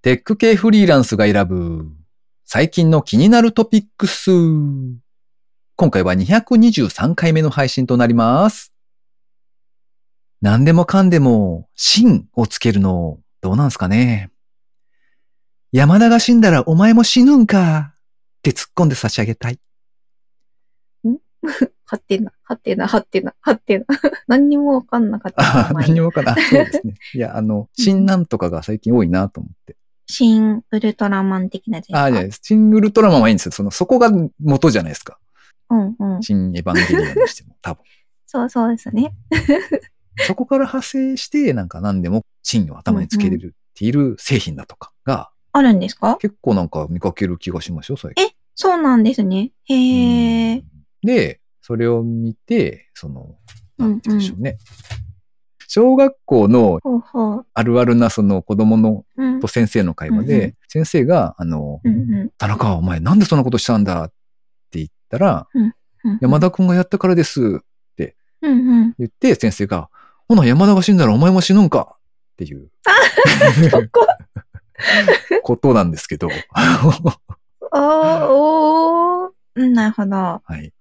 テック系フリーランスが選ぶ最近の気になるトピックス。今回は223回目の配信となります。何でもかんでも、芯をつけるの、どうなんすかね。山田が死んだらお前も死ぬんか？って突っ込んで差し上げたい。はってな、はってな、はってな、はってな。何にもわかんなかった。あ何にもかな。そうですね。いや、あの、新なんとかが最近多いなと思って。新ウルトラマン的なやつですか？ああ、じゃないです。新ウルトラマンはいいんですよ。その、そこが元じゃないですか。うんうん。新エヴァンゲリオンにしても、多分。そうそうですね。そこから派生して、なんか何でも芯を頭につけれるっていう製品だとかが、あるんですか？結構なんか見かける気がしますよ、最近。え、そうなんですね。へえ。で、それを見て、その、なんて言うんでしょうね。小学校の。あるあるなその子供のうんと先生の会話で、先生が、あの、田中お前なんでそんなことしたんだって言ったら、うん山田くんがやったからですうんうん。言って、先生が、ほな山田が死んだらお前も死ぬんかっていうそこ。ことなんですけど。おーおなるほど。はい。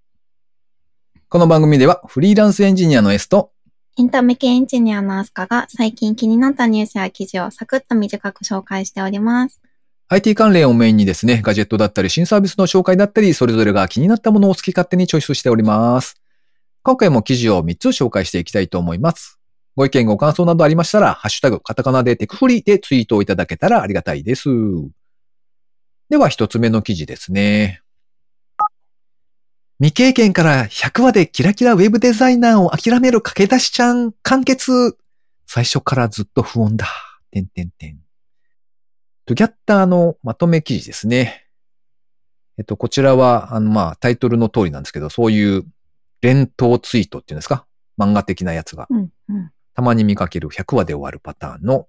この番組ではフリーランスエンジニアの S とエンタメ系エンジニアのアスカが最近気になったニュースや記事をサクッと短く紹介しております。IT 関連をメインにですね、ガジェットだったり新サービスの紹介だったり、それぞれが気になったものを好き勝手にチョイスしております。今回も記事を3つ紹介していきたいと思います。ご意見ご感想などありましたら、ハッシュタグ、カタカナでテクフリでツイートをいただけたらありがたいです。では一つ目の記事ですね。未経験から100話でキラキラウェブデザイナーを諦める駆け出しちゃん完結最初からずっと不穏だ。てんてんてん。トゥギャッターのまとめ記事ですね。えっと、こちらは、あの、まあ、タイトルの通りなんですけど、そういう連投ツイートっていうんですか？漫画的なやつが、うんうん。たまに見かける100話で終わるパターンの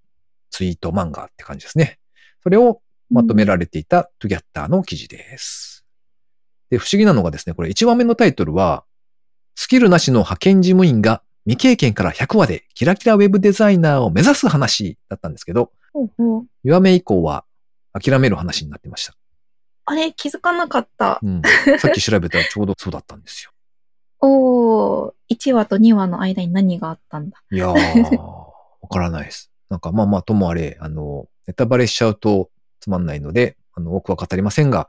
ツイート漫画って感じですね。それをまとめられていたトゥギャッターの記事です。で、不思議なのがですね、これ1話目のタイトルは、スキルなしの派遣事務員が未経験から100話でキラキラウェブデザイナーを目指す話だったんですけど、ほうほう2話目以降は諦める話になってました。あれ？気づかなかった。うん。さっき調べたらちょうどそうだったんですよ。おー、1話と2話の間に何があったんだ？いやー、わからないです。なんかまあまあともあれ、あの、ネタバレしちゃうとつまんないので、あの、多くは語りませんが、うん、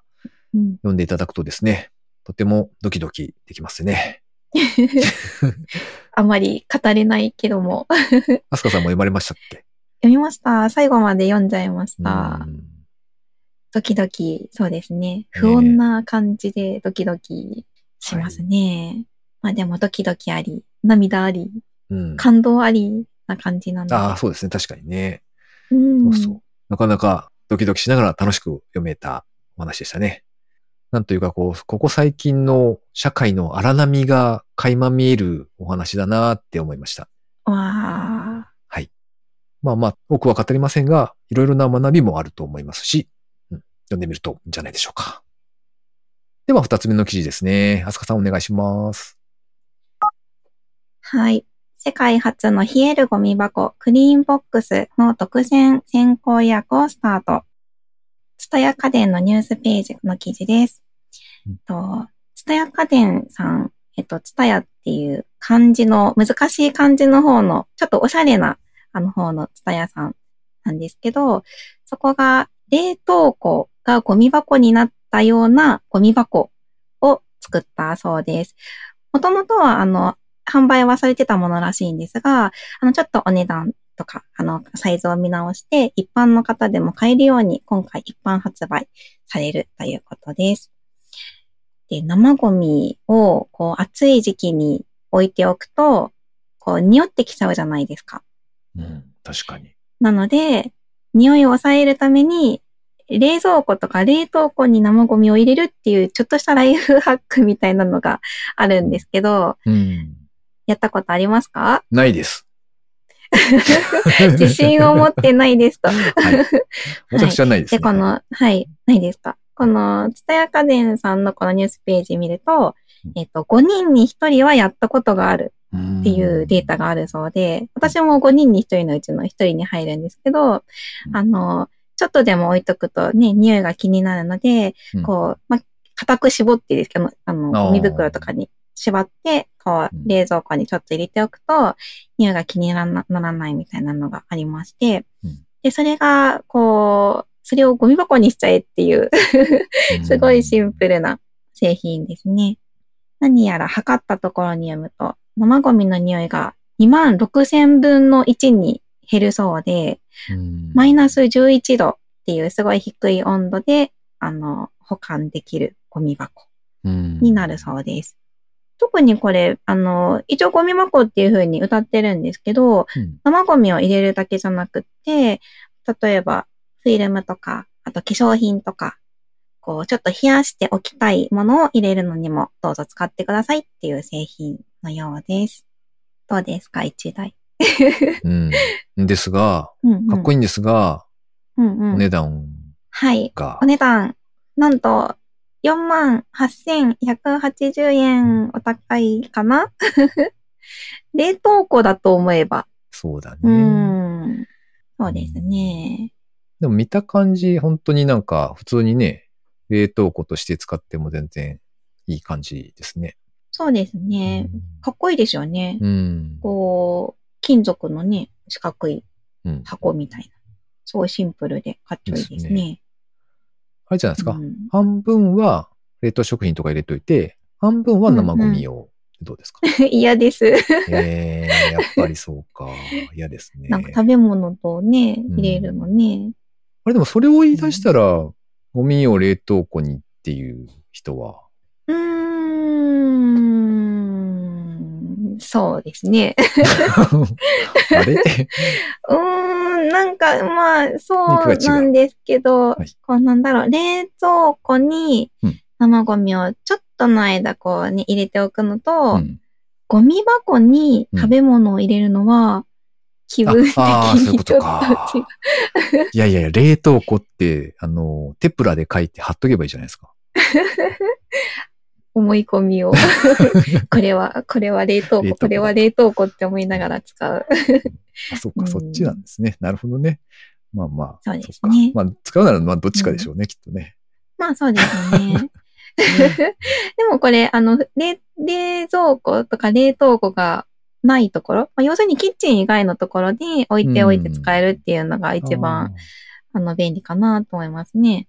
読んでいただくとですね、とてもドキドキできますね。あまり語れないけども。アスカさんも読まれましたっけ？読みました。最後まで読んじゃいましたう。んドキドキ、そうですね。不穏な感じでドキドキしますね。まあでもドキドキあり、涙あり、うん。感動ありな感じなんで。ああ、そうですね。確かにね。うん、そうそう。なかなかドキドキしながら楽しく読めたお話でしたね。なんというか、こう、ここ最近の社会の荒波が垣間見えるお話だなって思いました。わあ。まあまあ、多くは語りませんが、いろいろな学びもあると思いますし、うん、読んでみるといいんじゃないでしょうか。では、二つ目の記事ですね。あすかさんお願いします。はい。世界初の冷えるゴミ箱、クリーンボックスの独占先行予約をスタート。ツタヤ家電のニュースページの記事です。うんと、ツタヤ家電さん、えっと、ツタヤっていう漢字の、難しい漢字の方の、ちょっとおしゃれな、あの方のツタヤさんなんですけど、そこが冷凍庫がゴミ箱になったようなゴミ箱を作ったそうです。もともとは、あの、販売はされてたものらしいんですが、あの、ちょっとお値段とか、あの、サイズを見直して、一般の方でも買えるように、今回一般発売されるということです。で、生ゴミを、こう、暑い時期に置いておくと、こう、匂ってきちゃうじゃないですか。うん、確かに。なので、匂いを抑えるために、冷蔵庫とか冷凍庫に生ゴミを入れるっていう、ちょっとしたライフハックみたいなのがあるんですけど、うん。やったことありますか？ないです。自信を持ってないですと。はい。私はないです、ね。で、この、はい、ないですか。この、ツタヤ家電さんのこのニュースページ見ると、えっと、5人に1人はやったことがあるっっていうデータがあるそうで、私も5人に1人のうちの1人に入るんですけど、あの、ちょっとでも置いとくとね、匂いが気になるので、うんこう、まあ、固く絞ってですけど、あの、ゴミ袋とかに縛って、こううん、冷蔵庫にちょっと入れておくと、匂いが気にならならないみたいなのがありまして、うん。で、それが、こう、それをゴミ箱にしちゃえっていう、すごいシンプルな製品ですね。何やら測ったところに読むと、生ゴミの匂いが2万6000分の1に減るそうで、うん。マイナス11度っていうすごい低い温度で、あの、保管できるゴミ箱になるそうです。特にこれ、あの、一応ゴミ箱っていう風に歌ってるんですけど、うん生ゴミを入れるだけじゃなくって、例えばフィルムとか、あと化粧品とか、こう、ちょっと冷やしておきたいものを入れるのにもどうぞ使ってくださいっていう製品のようです。どうですか、一台？うん。ですが、うんうん、かっこいいんですが、うんうんお値段はい。がお、値段、なんと、48,180円お高いかな？冷凍庫だと思えば。そうだね。うーん。そうですね。でも見た感じ、本当になんか普通にね、冷凍庫として使っても全然いい感じですね。そうですね。かっこいいですよね。うん。こう、金属のね、四角いうん。箱みたいな。すごいシンプルでかっちょいいですですね。あれじゃないですか。うん半分は冷凍食品とか入れといて、半分は生ゴミを。どうですか？嫌です。えー、やっぱりそうか。嫌ですね。なんか食べ物とね、うん入れるのね。あれでもそれを言い出したら、ゴミを冷凍庫にっていう人は、うーん、そうですね。あれ？うーん、なんか、まあ、そうなんですけど、はい。こうなんだろう、冷蔵庫にうん。生ゴミをちょっとの間こうに入れておくのと、うん。ゴミ箱に食べ物を入れるのは、気分的にちょとっと違う。か。いやいやいや、冷凍庫って、あの、テプラで書いて貼っとけばいいじゃないですか。思い込みを。これは、これは冷凍庫、これは冷凍庫って思いながら使う。あ、そっか、うんそっちなんですね。なるほどね。まあまあ。そうですねかまあ、使うなら、まあ、どっちかでしょうね、きっとね。まあそうですね。でもこれ、あの、冷、冷蔵庫とか冷凍庫がないところ、まあ、要するにキッチン以外のところに置いておいて使えるっていうのが一番、あの、便利かなと思いますね。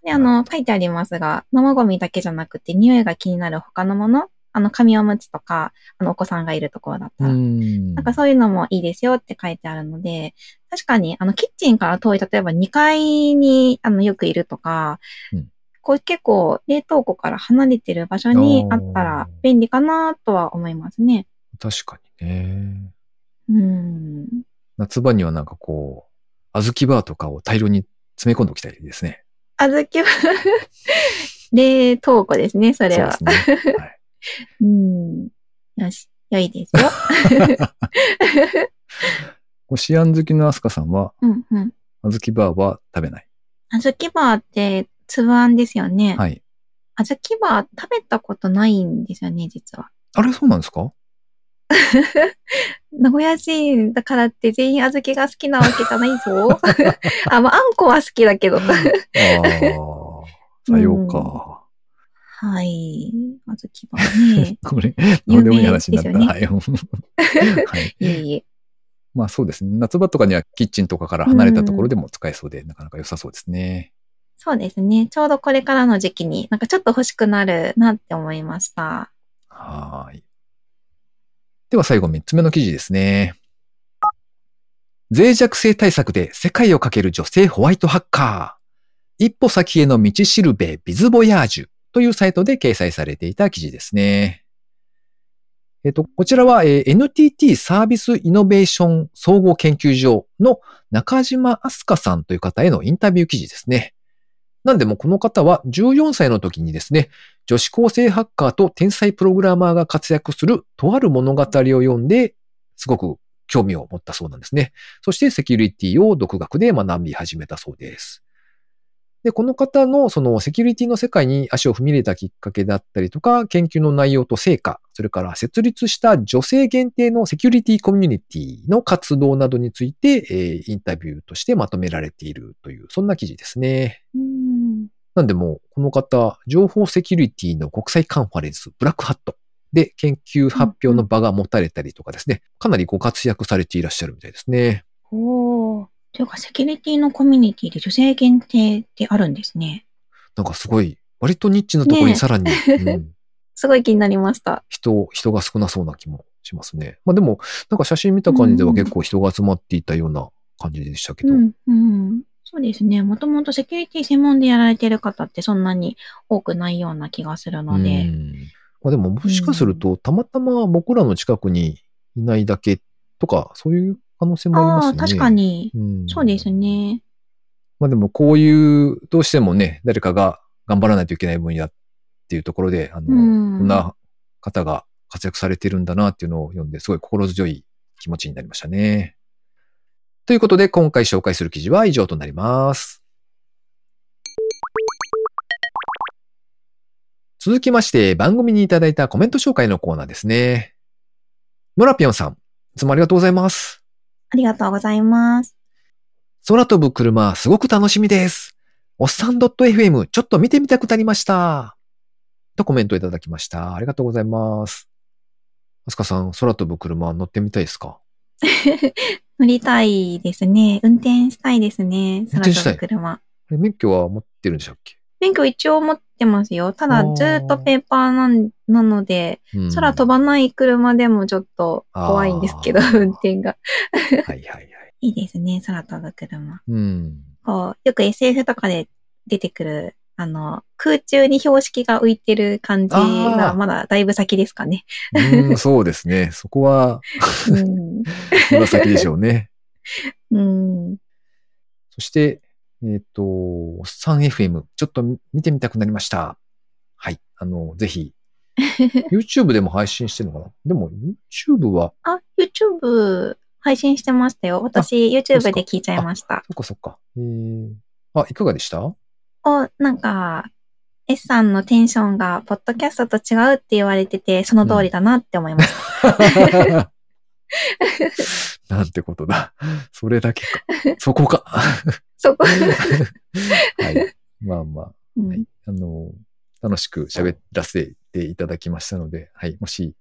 これあの、書いてありますが、生ゴミだけじゃなくて匂いが気になる他のもの、あの、紙おむつとか、あの、お子さんがいるところだった。ら、うん。なんかそういうのもいいですよって書いてあるので、確かに、あの、キッチンから遠い、例えば2階に、あの、よくいるとか、うんこう結構冷凍庫から離れてる場所にあったら便利かなとは思いますね。確かにね。うん。夏場にはなんかこう、小豆バーとかを大量に詰め込んでおきたいですね。あずきは、冷凍庫ですね、それは。そうですね。はい、うん。よし、良いですよ。こしあん好きのアスカさんは、うんうん。小豆バーは食べない。あずきバーって粒あんですよね。はい。あずきバー食べたことないんですよね、実は。あれそうなんですか？名古屋人だからって全員小豆が好きなわけじゃないぞ。あ、まあ、あんこは好きだけど。ああ、さようか。はい。小豆はね。これ、どうでもいい話になった。有名はい。はい。いえいえ。まあそうですね。夏場とかにはキッチンとかから離れたところでも使えそうで、なかなか良さそうですね。そうですね。ちょうどこれからの時期になんかちょっと欲しくなるなって思いました。はーい。では最後3つ目の記事ですね。脆弱性対策で世界をかける女性ホワイトハッカー。一歩先への道しるべビズボヤージュというサイトで掲載されていた記事ですね。えっと、こちらは、えー NTT サービスイノベーション総合研究所の中島明日香さんという方へのインタビュー記事ですね。なんでもこの方は14歳の時にですね、女子高生ハッカーと天才プログラマーが活躍するとある物語を読んで、すごく興味を持ったそうなんですね。そしてセキュリティを独学で学び始めたそうです。で、この方のそのセキュリティの世界に足を踏み入れたきっかけだったりとか、研究の内容と成果、それから設立した女性限定のセキュリティコミュニティの活動などについて、えーインタビューとしてまとめられているという、そんな記事ですね。うん。なんでもう、この方、情報セキュリティの国際カンファレンス、ブラックハットで研究発表の場が持たれたりとかですね、かなりご活躍されていらっしゃるみたいですね。おー。というか、セキュリティのコミュニティで女性限定ってあるんですね。なんかすごい、割とニッチなところにさらに、うんすごい気になりました。人、人が少なそうな気もしますね。まあでも、なんか写真見た感じでは結構人が集まっていたような感じでしたけど。うん、うん。そうですね。もともとセキュリティ専門でやられてる方ってそんなに多くないような気がするので。うんまあでももしかすると、たまたま僕らの近くにいないだけとか、そういう可能性もありますよね。確かに。うんそうですね。まあでもこういう、どうしてもね、誰かが頑張らないといけない分野っていうところで、あの、うんこんな方が活躍されてるんだなっていうのを読んで、すごい心強い気持ちになりましたね。ということで、今回紹介する記事は以上となります。続きまして、番組にいただいたコメント紹介のコーナーですね。ノラピョンさん、いつもありがとうございます。ありがとうございます。空飛ぶ車、すごく楽しみです。おっさん .fm、ちょっと見てみたくなりました。とコメントいただきました。ありがとうございます。あすかさん、空飛ぶ車乗ってみたいですか？乗りたいですね。運転したいですね。運転したい？空飛ぶ車。え免許は持ってるんでしたっけ、免許一応持ってますよ。ただずーっとペーパーなんなので、うん空飛ばない車でもちょっと怖いんですけど、運転が。はいはいはい。いいですね、空飛ぶ車。うん。こう、よく SF とかで出てくる、あの、空中に標識が浮いてる感じあがーまだだいぶ先ですかね。うん、そうですね。そこは、うん。まだ先でしょうね。うん。そして、えっ、と、3FM、ちょっと見てみたくなりました。はい。あの、ぜひ、YouTube でも配信してるのかな？でも、YouTube は、あ、YouTube 配信してましたよ。私、YouTube で聞いちゃいました。そっかそっか。えー、あ、いかがでした？お、なんか、S さんのテンションが、ポッドキャストと違うって言われてて、その通りだなって思いました。なんてことだ。それだけか。そこか。そこ。はい。まあまあ、うんはい。あの、楽しく喋らせていただきましたので、はい。もし、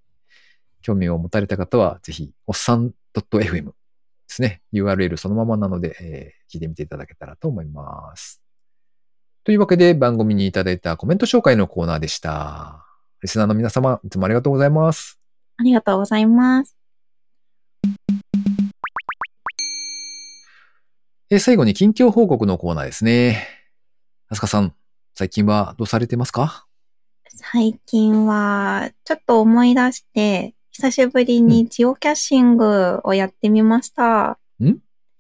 興味を持たれた方は、ぜひ、おっさん .fm ですね。URL そのままなので、えー聞いてみていただけたらと思います。というわけで、番組にいただいたコメント紹介のコーナーでした。リスナーの皆様、いつもありがとうございます。ありがとうございます。えー最後に近況報告のコーナーですね。あすかさん、最近はどうされてますか？最近は、ちょっと思い出して、久しぶりにジオキャッシングをやってみました。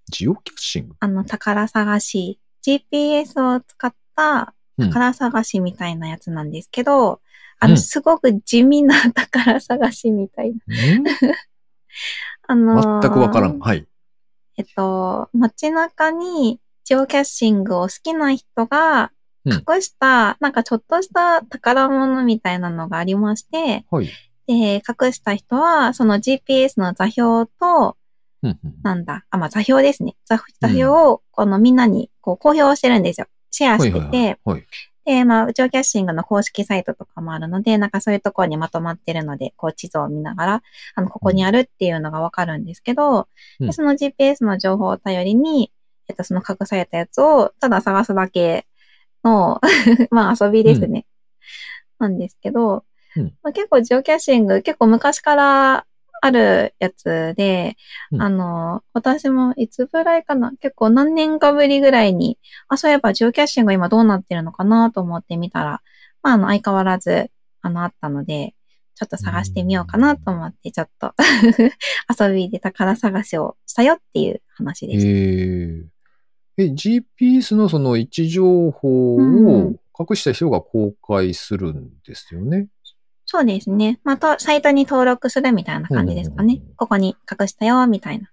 ジオキャッシング？あの、宝探し。GPS を使ったうん宝探しみたいなやつなんですけど、あの、うんすごく地味な宝探しみたいな。ん？あのー全くわからん。はい。えっと、街中にジオキャッシングを好きな人がうん隠した、なんかちょっとした宝物みたいなのがありまして、はい。で、隠した人は、その GPS の座標と、うんうんなんだ、あ、まあ座標ですね。座座標を、このみんなにこう公表してるんですよ。シェアしてて、はいはいはいはい。で、まあ、ジオキャッシングの公式サイトとかもあるので、なんかそういうところにまとまってるので、こう地図を見ながら、あの、ここにあるっていうのがわかるんですけど、うん。でその GPS の情報を頼りに、えっと、その隠されたやつをただ探すだけの、まあ遊びですね。なんですけど、うん。まあ、結構ジオキャッシング結構昔からあるやつで、うんあの、私もいつぐらいかな結構何年かぶりぐらいに、あ、そういえばジオキャッシング今どうなってるのかなと思ってみたら、まあ、あの、相変わらず、あの、あったので、ちょっと探してみようかなと思って、ちょっと 遊びで宝探しをしたよっていう話えです。ー、え、GPS のその位置情報をうん隠した人が公開するんですよね。そうですね。また、サイトに登録するみたいな感じですかねうんうんうんうん。ここに隠したよ、みたいな。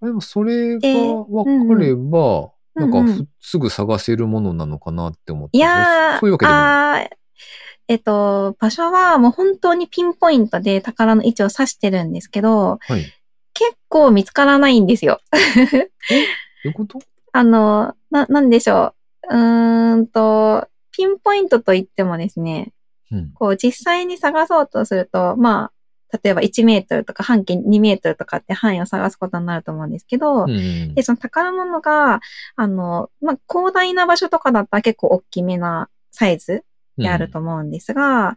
でもそれがで分かれば、なんかうんうんふすぐ探せるものなのかなって思って。いやー、そういうわけでもない。えっと、場所はもう本当にピンポイントで宝の位置を指してるんですけど、はい。結構見つからないんですよ。どういうこと？あの、な、なんでしょう。うーんと、ピンポイントといってもですね、うん。こう実際に探そうとすると、まあ、例えば1メートルとか半径2メートルとかって範囲を探すことになると思うんですけど、うんで、その宝物が、あの、まあ、広大な場所とかだったら結構大きめなサイズであると思うんですが、うん。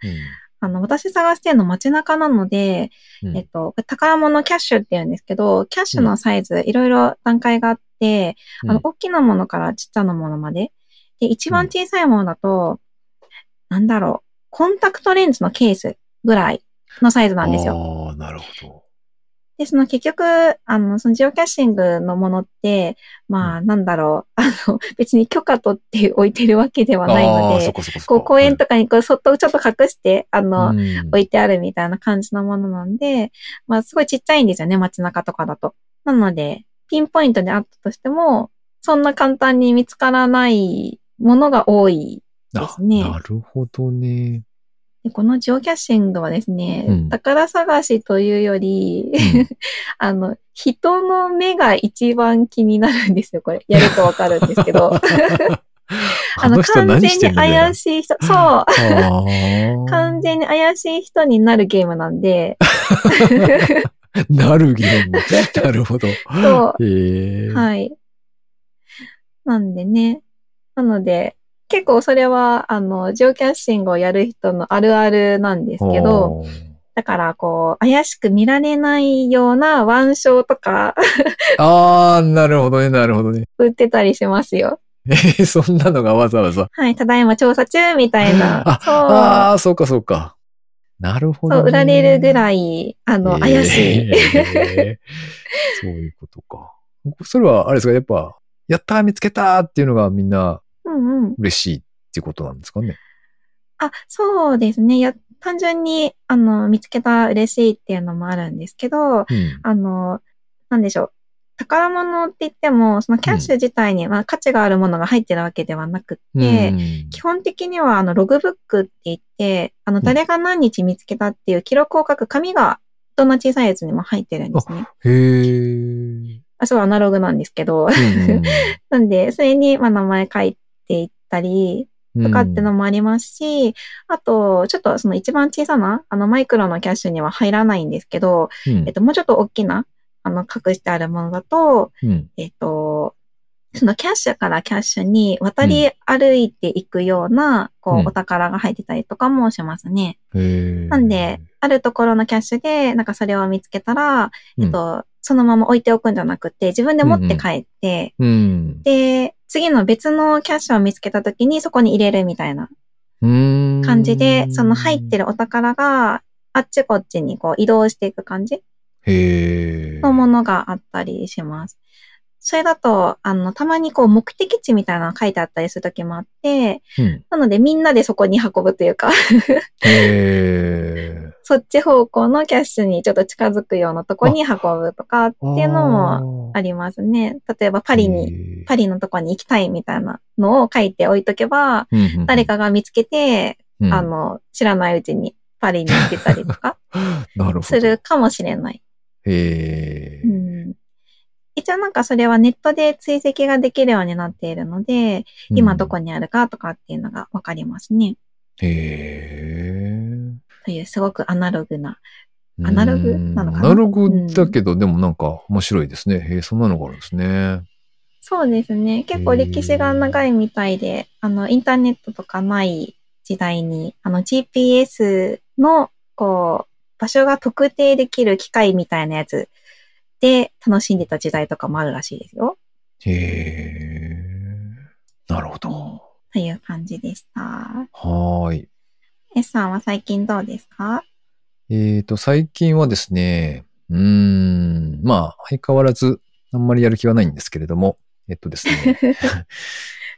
あの、私探してるの街中なので、うん。えっと、宝物キャッシュって言うんですけど、キャッシュのサイズ、いろいろ段階があって、あの、大きなものからちっちゃなものまで。で、一番小さいものだと、なんだろう、コンタクトレンズのケースぐらいのサイズなんですよ。よ。ああ、なるほど。で、その結局、あの、そのジオキャッシングのものって、まあ、なんだろう、あの、別に許可取って置いてるわけではないので、こそこそこう、公園とかにこう、そっとちょっと隠して、あの、うん置いてあるみたいな感じのものなんで、まあすごいちっちゃいんですよね、街中とかだと。なので、ピンポイントであったとしても、そんな簡単に見つからないものが多いですねあなるほどね。でこのジオキャッシングはですね、うん宝探しというより、うん あの、人の目が一番気になるんですよ、これ。やるとわかるんですけど。あの人完全に怪しい人、そう。完全に怪しい人になるゲームなんで、なるゲーム。なるほど。そう。はい。なんでね。なので、結構それは、あの、ジオキャッシングをやる人のあるあるなんですけど、だから、こう、怪しく見られないような腕章とかああ、なるほどね、なるほどね。売ってたりしますよ。えー、そんなのがわざわざ。はい、ただいま調査中みたいな。あ、そう。ああ、そうかそうか。なるほど、ね。そう、売られるぐらい、あの、怪しい。えーそういうことか。それは、あれですか、やっぱ、やったー見つけたーっていうのがみんなうんうん。嬉しいっていうことなんですかね。あ、そうですね。や、単純に、あの、見つけた嬉しいっていうのもあるんですけど、うん。あの、なんでしょう。宝物って言っても、そのキャッシュ自体には価値があるものが入ってるわけではなくって、うん基本的にはあのログブックって言って、あの誰が何日見つけたっていう記録を書く紙がどんな小さいやつにも入ってるんですね。へえ。あ、そうアナログなんですけど。うん なんで、それにまあ名前書いていったりうん。とかってのもありますし、あと、ちょっとその一番小さな、あのマイクロのキャッシュには入らないんですけど、うん。えっと、もうちょっと大きな、あの、隠してあるものだと、うん。えっと、そのキャッシュからキャッシュに渡り歩いていくような、こうん。う、お宝が入ってたりとかもしますね。なんで、あるところのキャッシュで、なんかそれを見つけたら、うん。えっと、そのまま置いておくんじゃなくて、自分で持って帰って、うん。で、次の別のキャッシュを見つけた時にそこに入れるみたいなうん。感じで、その入ってるお宝が、あっちこっちにこう移動していく感じ。のものがあったりします。それだと、あの、たまにこう目的地みたいなのが書いてあったりする時もあって、うん。なのでみんなでそこに運ぶというか。そっち方向のキャッシュにちょっと近づくようなとこに運ぶとかっていうのももありますね。例えばパリに、パリのとこに行きたいみたいなのを書いておいとけば、リ誰、かが見つけて、うんあ、の、知らないうちにパリに行ってたりとか。するかもしれない。へえ。うん一応なんかそれはネットで追跡ができるようになっているので、今どこににあるかとかっていうのがわかりますね。へえ。というすごくアナログな。アナログなのかな？アナログだけど、でもなんか面白いですね。へえ、そんなのがあるんですね。そうですね。結構歴史が長いみたいで、あの、インターネットとかない時代に、あの、GPS の、こう、場所が特定できる機械みたいなやつで楽しんでた時代とかもあるらしいですよ。へえ。なるほど。という感じでした。はーい。S さんは最近どうですか？えっ、と、最近はですね、うーん、まあ、相変わらず、あんまりやる気はないんですけれども、えっとですね、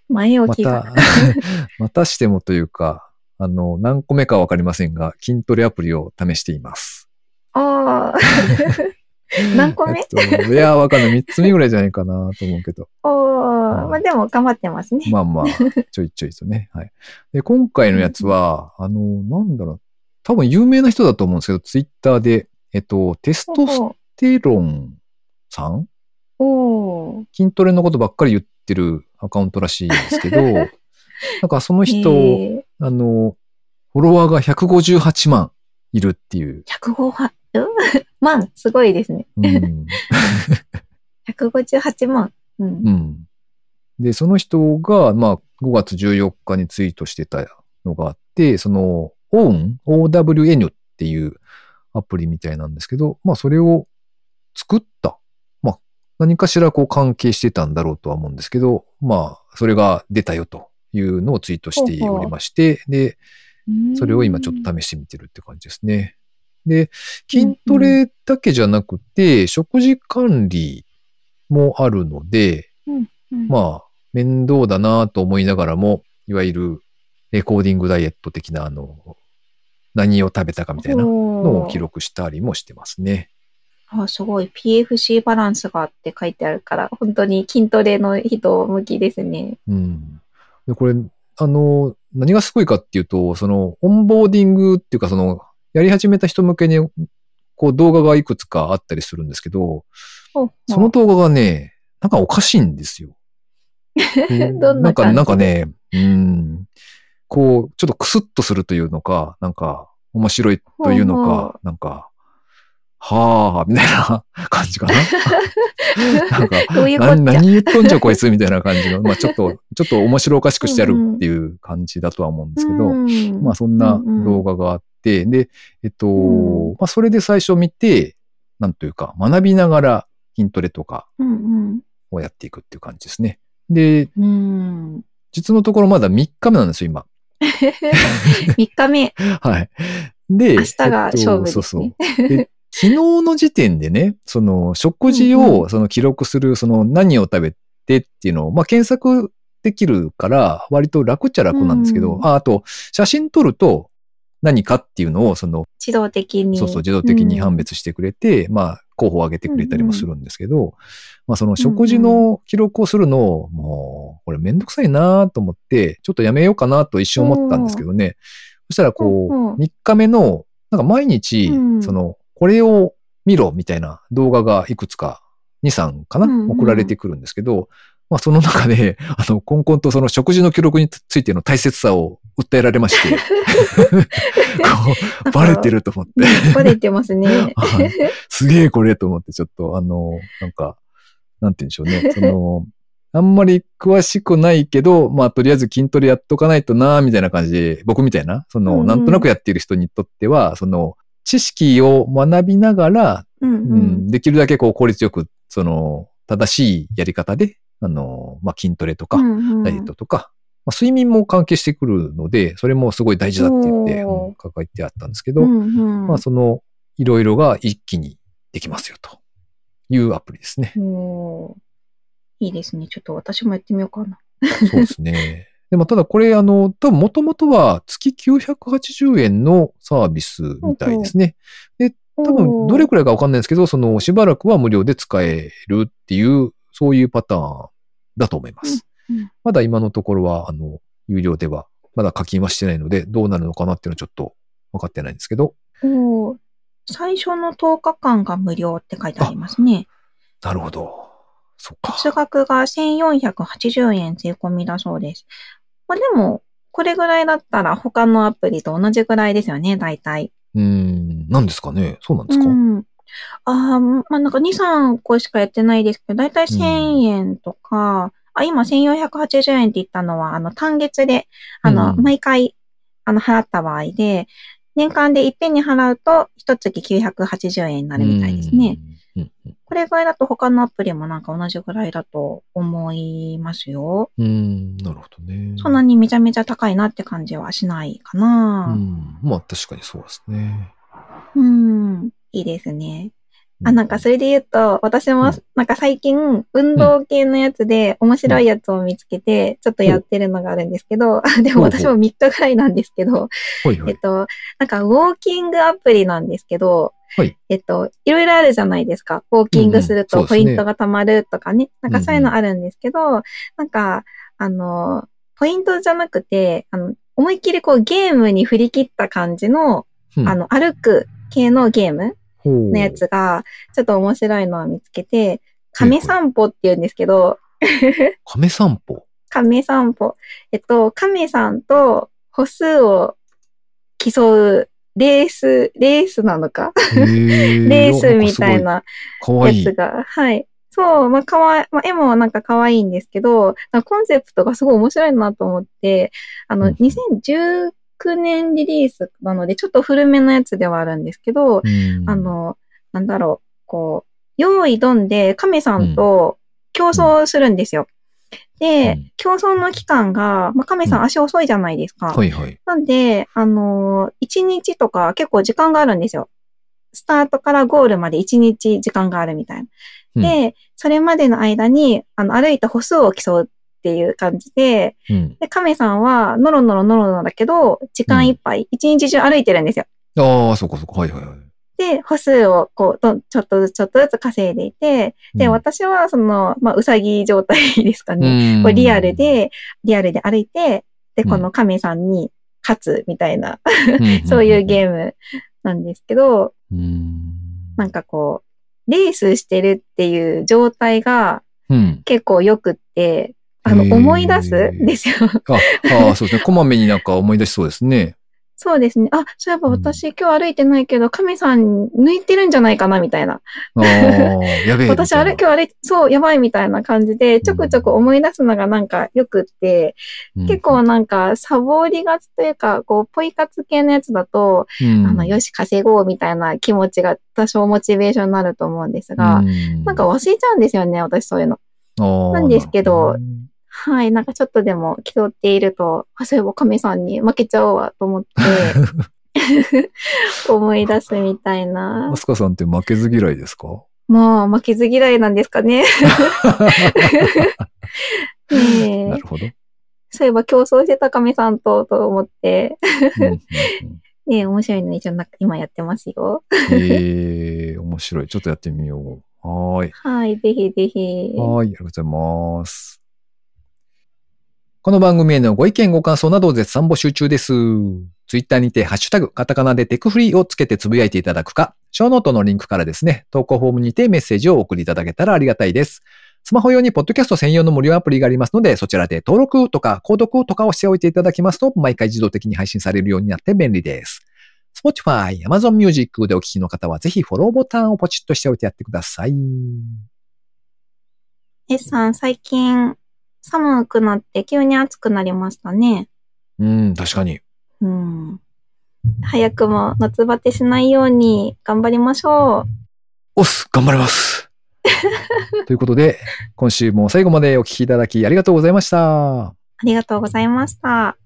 ま 前置きが。た、またしてもというか、あの、何個目かわかりませんが、筋トレアプリを試しています。ああ。何個目？えっといや、わかんない。三つ目ぐらいじゃないかなと思うけど。おー、まあでも頑張ってますね。まあまあ、ちょいちょいとね。はい。で、今回のやつは、あの、なんだろう。多分有名な人だと思うんですけど、ツイッターで、えっと、テストステロンさん？筋トレのことばっかり言ってるアカウントらしいですけど、なんかその人、えあの、フォロワーが158万いるっていう。ー、105は、うん万、すごいですね。うん。158万。うん。うん。で、その人が、まあ、5月14日にツイートしてたのがあって、その、OWN、OWN っていうアプリみたいなんですけど、まあ、それを作った。まあ、何かしらこう関係してたんだろうとは思うんですけど、まあ、それが出たよというのをツイートしておりまして、で、それを今ちょっと試してみてるって感じですね。で、筋トレだけじゃなくて、食事管理もあるので、うん、まあ、面倒だなと思いながらも、いわゆるレコーディングダイエット的な、あの、何を食べたかみたいなのを記録したりもしてますね。あ、すごい。PFC バランスがって書いてあるから、本当に筋トレの人向きですね。うん。で、これ、あの、何がすごいかっていうと、その、オンボーディングっていうか、その、やり始めた人向けに、こう動画がいくつかあったりするんですけど、その動画がね、なんかおかしいんですよ。う んどんな感じなんか、なんかね、うん、こう、ちょっとクスッとするというのか、なんか、面白いというのか、なんか、はぁ、みたいな 感じかな？なんか、どういう何言っとんじゃこいつ？みたいな感じの、まあちょっと、ちょっと面白おかしくしてやるっていう感じだとは思うんですけど、うんまあそんな動画があって、で、えっと、うんまあそれで最初見て、なんというか、学びながら筋トレとかうんをやっていくっていう感じですね。で、うん。うん。実のところまだ3日目なんですよ、今。3日目。はい。で、明日が勝負ですねそうそう。で昨日の時点でね、その食事をその記録する、その何を食べてっていうのを、まあ検索できるから、割と楽っちゃ楽なんですけど、うんああと、写真撮ると何かっていうのを、その、自動的に。そうそう、自動的に判別してくれて、まあ、候補を上げてくれたりもするんですけど、まあ、その食事の記録をするのを、もう、これめんどくさいなと思って、ちょっとやめようかなと一瞬思ったんですけどね。そしたらこうんうん。う、3日目の、なんか毎日う、ん。その、これを見ろみたいな動画がいくつか、2、3かなうんうん。送られてくるんですけど、まあその中で、あの、コンコンとその食事の記録についての大切さを訴えられまして、こう、バレてると思って。バレてますね。はいすげえこれと思って、ちょっと、あの、なんか、なんて言うんでしょうね。その、あんまり詳しくないけど、まあ、とりあえず筋トレやっとかないとな、みたいな感じで、僕みたいな、その、うんうんなんとなくやっている人にとっては、その、知識を学びながら、うんううんん。できるだけこう効率よく、その、正しいやり方で、あの、まあ、筋トレとか、ダイエットとか、まあ、睡眠も関係してくるので、それもすごい大事だって言って、書いてあったんですけど、うんうんまあ、その、いろいろが一気にできますよ、というアプリですね。いいですね。ちょっと私もやってみようかな。そうですね。でも、ただこれ、あの、多分元々は月980円のサービスみたいですね。で、多分、どれくらいかわかんないんですけど、その、しばらくは無料で使えるっていう、そういうパターンだと思います。まだ今のところは、あの、有料では、まだ課金はしてないので、どうなるのかなっていうのはちょっと分かってないんですけど、おー最初の10日間が無料って書いてありますね。なるほど。そっか。月額が1480円税込みだそうです。まあ、でも、これぐらいだったら他のアプリと同じぐらいですよね、大体。うーん、何ですかねそうなんですか、うん。ああ、まあ、なんか2、3個しかやってないですけど、大体1000円とか、あ、今1480円って言ったのは、あの、単月で、あの、うん毎回、あの、払った場合で、年間でいっぺんに払うと、一月980円になるみたいですね。うん。うんこれぐらいだと他のアプリもなんか同じぐらいだと思いますよ。うん、うんなるほどね。そんなにめちゃめちゃ高いなって感じはしないかうな。ん、まあ確かにそうですね。うん、いいですね。あ、なんかそれで言うと、私もうん。なんか最近運動系のやつで面白いやつを見つけて、ちょっとやってるのがあるんですけど、あ でも私も3日ぐらいなんですけど。えっと、なんかウォーキングアプリなんですけど、はい。えっと、いろいろあるじゃないですか。ウォーキングするとポイントが貯まるとかね。なんかそういうのあるんですけど、なんか、あの、ポイントじゃなくて、あの、思いっきりこうゲームに振り切った感じの、うん。あの、歩く系のゲームのやつが、ちょっと面白いのを見つけて、亀散歩って言うんですけど、亀散歩？亀散歩。えっと、亀さんと歩数を競うレース、レースなのか？レースみたいなやつが。いい。はい。そう、まあ、かわい、まあ、絵もなんか可愛いんですけど、コンセプトがすごい面白いなと思って、あの、2019昨年リリースなので、ちょっと古めのやつではあるんですけど、うん、あの、なんだろう、こう、用意どんで亀さんと競争するんですよ。うん、で、うん、競争の期間が、まあ、亀さん足遅いじゃないですか。はいはい。なんで、あの、1日とか結構時間があるんですよ。スタートからゴールまで1日時間があるみたいな。で、それまでの間に、あの、歩いた歩数を競うっていう感じで、うん。で、亀さんは、ノロノロノロノロだけど、時間いっぱい、一日中歩いてるんですよ。ああ、そうかそうか。はいはいはい。で、歩数をこう、ちょっとずつちょっとずつ稼いでいて、で、うん私はその、まあ、うさぎ状態ですかね。こうリアル、で、リアルで歩いて、で、うんこの亀さんに勝つみたいな、うん そういうゲームなんですけど、うん。なんかこう、レースしてるっていう状態がうん。結構良くって、あの、思い出す？んですよ。ああー、そうですね。こまめになんか思い出しそうですね。そうですね。あ、そういえば私今日歩いてないけど、亀さん抜いてるんじゃないかなみたいな。ああ、やべえ。私あれみたい今日 歩いて、そう、やばいみたいな感じで、ちょくちょく思い出すのがなんか良くって、な結構、なんかサボりがちというか、こう、ポイ活系のやつだと、うんあの、よし、稼ごうみたいな気持ちが多少モチベーションになると思うんですが、うんなんか忘れちゃうんですよね、私そういうの。なんですけどはい、なんかちょっとでも気取っていると、あ、そういえば亀さんに負けちゃおうわと思って、思い出すみたいなマ。スカさんって負けず嫌いですか？まあ、負けず嫌いなんですかね。ねえなるほど。そういえば競争してた亀さんと、と思って、うんうんうんねえ面白いの一応な今やってますよ。ええ面白い。ちょっとやってみよう。はーい。はい、ぜひぜひ。はーい。ありがとうございます。この番組へのご意見ご感想などを絶賛募集中です。ツイッターにてハッシュタグ、カタカナでテクフリーをつけてつぶやいていただくか、ショーノートのリンクからですね、投稿フォームにてメッセージをお送りいただけたらありがたいです。スマホ用にポッドキャスト専用の無料アプリがありますので、そちらで登録とか購読とかをしておいていただきますと、毎回自動的に配信されるようになって便利です。Spotify、Amazon Music でお聞きの方は、ぜひフォローボタンをポチッとしておいてやってください。S さん、最近寒くなって急に暑くなりましたね。うん、確かに。うん。早くも夏バテしないように頑張りましょう。おっす頑張ります ということで、今週も最後までお聞きいただきありがとうございました。ありがとうございました。